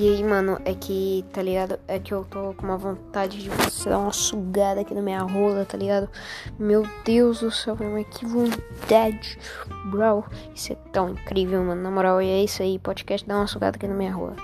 E aí, mano, é que, tá ligado? É que eu tô com uma vontade de você dar uma sugada aqui na minha rola, tá ligado? Meu Deus do céu, mano, que vontade, bro. Isso é tão incrível, mano. Na moral, e é isso aí, podcast, dá uma sugada aqui na minha rola.